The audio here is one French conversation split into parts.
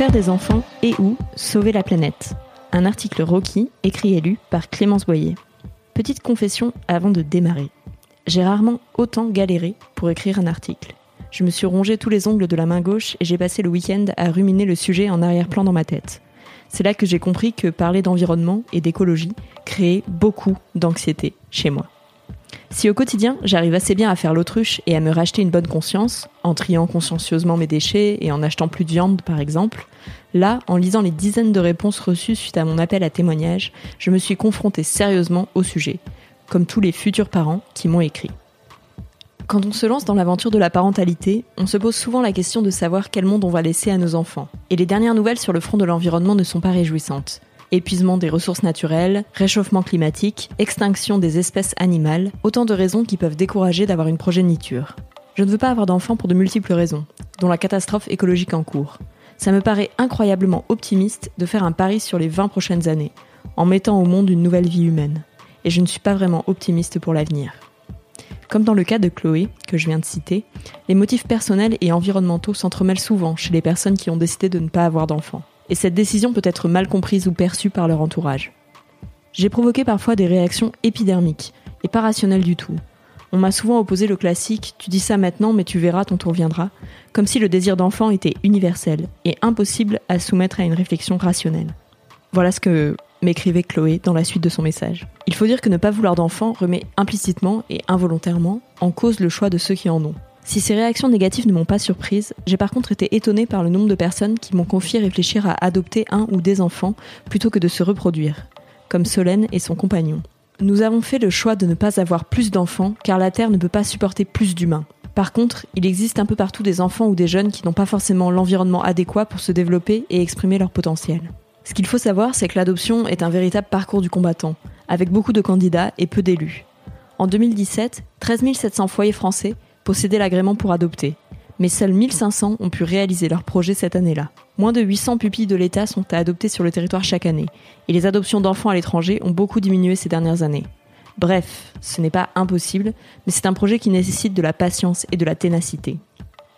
Faire des enfants et ou sauver la planète. Un article Rocky écrit et lu par Clémence Boyer. Petite confession avant de démarrer. J'ai rarement autant galéré pour écrire un article. Je me suis rongé tous les ongles de la main gauche et j'ai passé le week-end à ruminer le sujet en arrière-plan dans ma tête. C'est là que j'ai compris que parler d'environnement et d'écologie créait beaucoup d'anxiété chez moi. Si au quotidien j'arrive assez bien à faire l'autruche et à me racheter une bonne conscience, en triant consciencieusement mes déchets et en achetant plus de viande par exemple, là, en lisant les dizaines de réponses reçues suite à mon appel à témoignage, je me suis confronté sérieusement au sujet, comme tous les futurs parents qui m'ont écrit. Quand on se lance dans l'aventure de la parentalité, on se pose souvent la question de savoir quel monde on va laisser à nos enfants. Et les dernières nouvelles sur le front de l'environnement ne sont pas réjouissantes. Épuisement des ressources naturelles, réchauffement climatique, extinction des espèces animales, autant de raisons qui peuvent décourager d'avoir une progéniture. Je ne veux pas avoir d'enfants pour de multiples raisons, dont la catastrophe écologique en cours. Ça me paraît incroyablement optimiste de faire un pari sur les 20 prochaines années, en mettant au monde une nouvelle vie humaine. Et je ne suis pas vraiment optimiste pour l'avenir. Comme dans le cas de Chloé, que je viens de citer, les motifs personnels et environnementaux s'entremêlent souvent chez les personnes qui ont décidé de ne pas avoir d'enfants. Et cette décision peut être mal comprise ou perçue par leur entourage. J'ai provoqué parfois des réactions épidermiques, et pas rationnelles du tout. On m'a souvent opposé le classique Tu dis ça maintenant, mais tu verras, ton tour viendra, comme si le désir d'enfant était universel et impossible à soumettre à une réflexion rationnelle. Voilà ce que m'écrivait Chloé dans la suite de son message. Il faut dire que ne pas vouloir d'enfant remet implicitement et involontairement en cause le choix de ceux qui en ont. Si ces réactions négatives ne m'ont pas surprise, j'ai par contre été étonnée par le nombre de personnes qui m'ont confié réfléchir à adopter un ou des enfants plutôt que de se reproduire, comme Solène et son compagnon. Nous avons fait le choix de ne pas avoir plus d'enfants car la Terre ne peut pas supporter plus d'humains. Par contre, il existe un peu partout des enfants ou des jeunes qui n'ont pas forcément l'environnement adéquat pour se développer et exprimer leur potentiel. Ce qu'il faut savoir, c'est que l'adoption est un véritable parcours du combattant, avec beaucoup de candidats et peu d'élus. En 2017, 13 700 foyers français possédaient l'agrément pour adopter, mais seuls 1500 ont pu réaliser leur projet cette année-là. Moins de 800 pupilles de l'État sont à adopter sur le territoire chaque année, et les adoptions d'enfants à l'étranger ont beaucoup diminué ces dernières années. Bref, ce n'est pas impossible, mais c'est un projet qui nécessite de la patience et de la ténacité.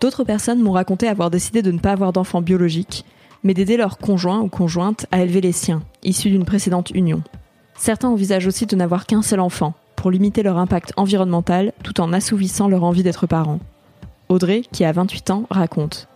D'autres personnes m'ont raconté avoir décidé de ne pas avoir d'enfants biologiques, mais d'aider leur conjoint ou conjointe à élever les siens, issus d'une précédente union. Certains envisagent aussi de n'avoir qu'un seul enfant, pour limiter leur impact environnemental tout en assouvissant leur envie d'être parents. Audrey, qui a 28 ans, raconte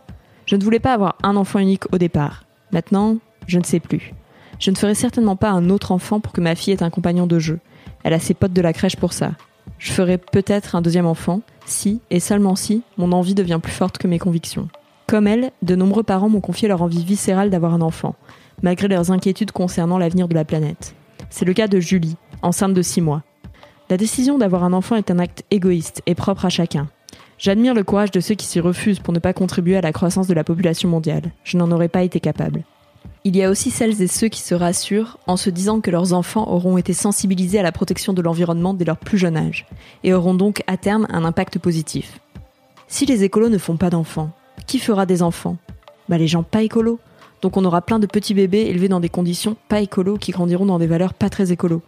Je ne voulais pas avoir un enfant unique au départ. Maintenant, je ne sais plus. Je ne ferai certainement pas un autre enfant pour que ma fille ait un compagnon de jeu. Elle a ses potes de la crèche pour ça. Je ferai peut-être un deuxième enfant, si, et seulement si, mon envie devient plus forte que mes convictions. Comme elle, de nombreux parents m'ont confié leur envie viscérale d'avoir un enfant, malgré leurs inquiétudes concernant l'avenir de la planète. C'est le cas de Julie, enceinte de 6 mois. La décision d'avoir un enfant est un acte égoïste et propre à chacun. J'admire le courage de ceux qui s'y refusent pour ne pas contribuer à la croissance de la population mondiale. Je n'en aurais pas été capable. Il y a aussi celles et ceux qui se rassurent en se disant que leurs enfants auront été sensibilisés à la protection de l'environnement dès leur plus jeune âge, et auront donc à terme un impact positif. Si les écolos ne font pas d'enfants, qui fera des enfants? Bah les gens pas écolos. Donc on aura plein de petits bébés élevés dans des conditions pas écolos qui grandiront dans des valeurs pas très écolos.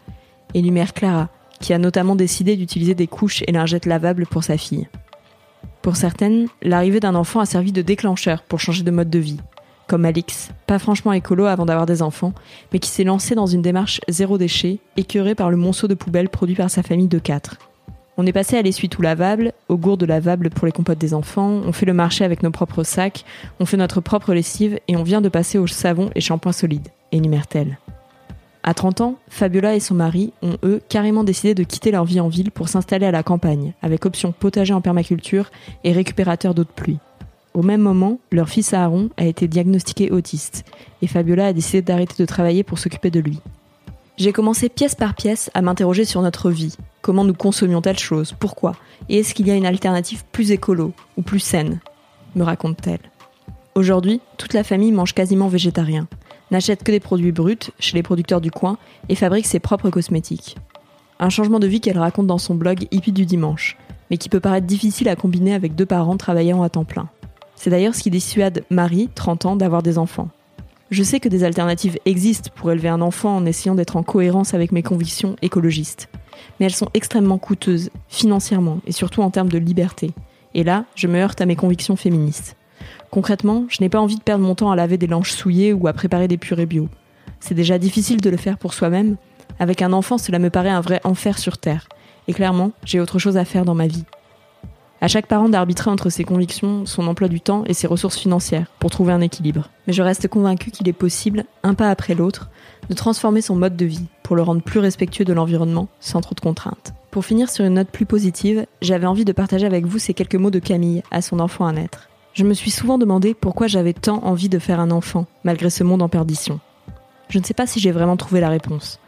Énumère Clara, qui a notamment décidé d'utiliser des couches et lingettes lavables pour sa fille. Pour certaines, l'arrivée d'un enfant a servi de déclencheur pour changer de mode de vie. Comme Alix, pas franchement écolo avant d'avoir des enfants, mais qui s'est lancé dans une démarche zéro déchet, écœurée par le monceau de poubelles produit par sa famille de quatre. On est passé à l'essuie-tout lavable, aux gourdes lavables pour les compotes des enfants, on fait le marché avec nos propres sacs, on fait notre propre lessive et on vient de passer au savon et shampoing solide, énumère-t-elle. À 30 ans, Fabiola et son mari ont, eux, carrément décidé de quitter leur vie en ville pour s'installer à la campagne, avec option potager en permaculture et récupérateur d'eau de pluie. Au même moment, leur fils Aaron a été diagnostiqué autiste, et Fabiola a décidé d'arrêter de travailler pour s'occuper de lui. J'ai commencé pièce par pièce à m'interroger sur notre vie. Comment nous consommions telle chose? Pourquoi? Et est-ce qu'il y a une alternative plus écolo ou plus saine? Me raconte-t-elle. Aujourd'hui, toute la famille mange quasiment végétarien, n'achète que des produits bruts chez les producteurs du coin et fabrique ses propres cosmétiques. Un changement de vie qu'elle raconte dans son blog Hippie du dimanche, mais qui peut paraître difficile à combiner avec deux parents travaillant à temps plein. C'est d'ailleurs ce qui dissuade Marie, 30 ans, d'avoir des enfants. Je sais que des alternatives existent pour élever un enfant en essayant d'être en cohérence avec mes convictions écologistes, mais elles sont extrêmement coûteuses, financièrement et surtout en termes de liberté. Et là, je me heurte à mes convictions féministes. Concrètement, je n'ai pas envie de perdre mon temps à laver des langes souillées ou à préparer des purées bio. C'est déjà difficile de le faire pour soi-même. Avec un enfant, cela me paraît un vrai enfer sur Terre. Et clairement, j'ai autre chose à faire dans ma vie. À chaque parent d'arbitrer entre ses convictions, son emploi du temps et ses ressources financières pour trouver un équilibre. Mais je reste convaincue qu'il est possible, un pas après l'autre, de transformer son mode de vie pour le rendre plus respectueux de l'environnement sans trop de contraintes. Pour finir sur une note plus positive, j'avais envie de partager avec vous ces quelques mots de Camille à son enfant à naître. Je me suis souvent demandé pourquoi j'avais tant envie de faire un enfant, malgré ce monde en perdition. Je ne sais pas si j'ai vraiment trouvé la réponse.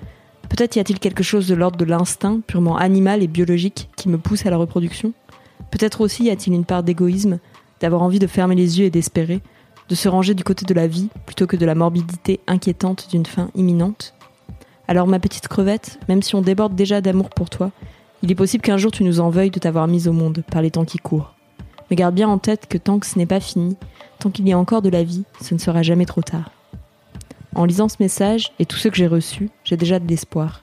Peut-être y a-t-il quelque chose de l'ordre de l'instinct, purement animal et biologique, qui me pousse à la reproduction Peut-être aussi y a-t-il une part d'égoïsme, d'avoir envie de fermer les yeux et d'espérer, de se ranger du côté de la vie plutôt que de la morbidité inquiétante d'une fin imminente Alors ma petite crevette, même si on déborde déjà d'amour pour toi, il est possible qu'un jour tu nous en veuilles de t'avoir mise au monde par les temps qui courent. Mais garde bien en tête que tant que ce n'est pas fini, tant qu'il y a encore de la vie, ce ne sera jamais trop tard. En lisant ce message et tous ceux que j'ai reçus, j'ai déjà de l'espoir.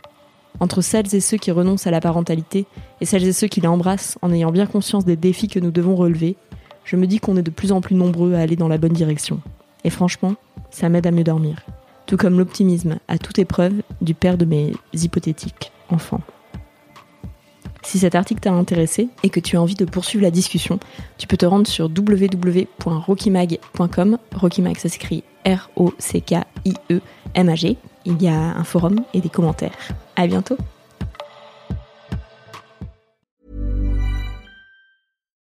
Entre celles et ceux qui renoncent à la parentalité et celles et ceux qui l'embrassent en ayant bien conscience des défis que nous devons relever, je me dis qu'on est de plus en plus nombreux à aller dans la bonne direction. Et franchement, ça m'aide à mieux dormir. Tout comme l'optimisme à toute épreuve du père de mes hypothétiques enfants. Si cet article t'a intéressé et que tu as envie de poursuivre la discussion, tu peux te rendre sur www.rockymag.com. Rockymag, ça s'écrit R-O-C-K-I-E-M-A-G. Il y a un forum et des commentaires. À bientôt!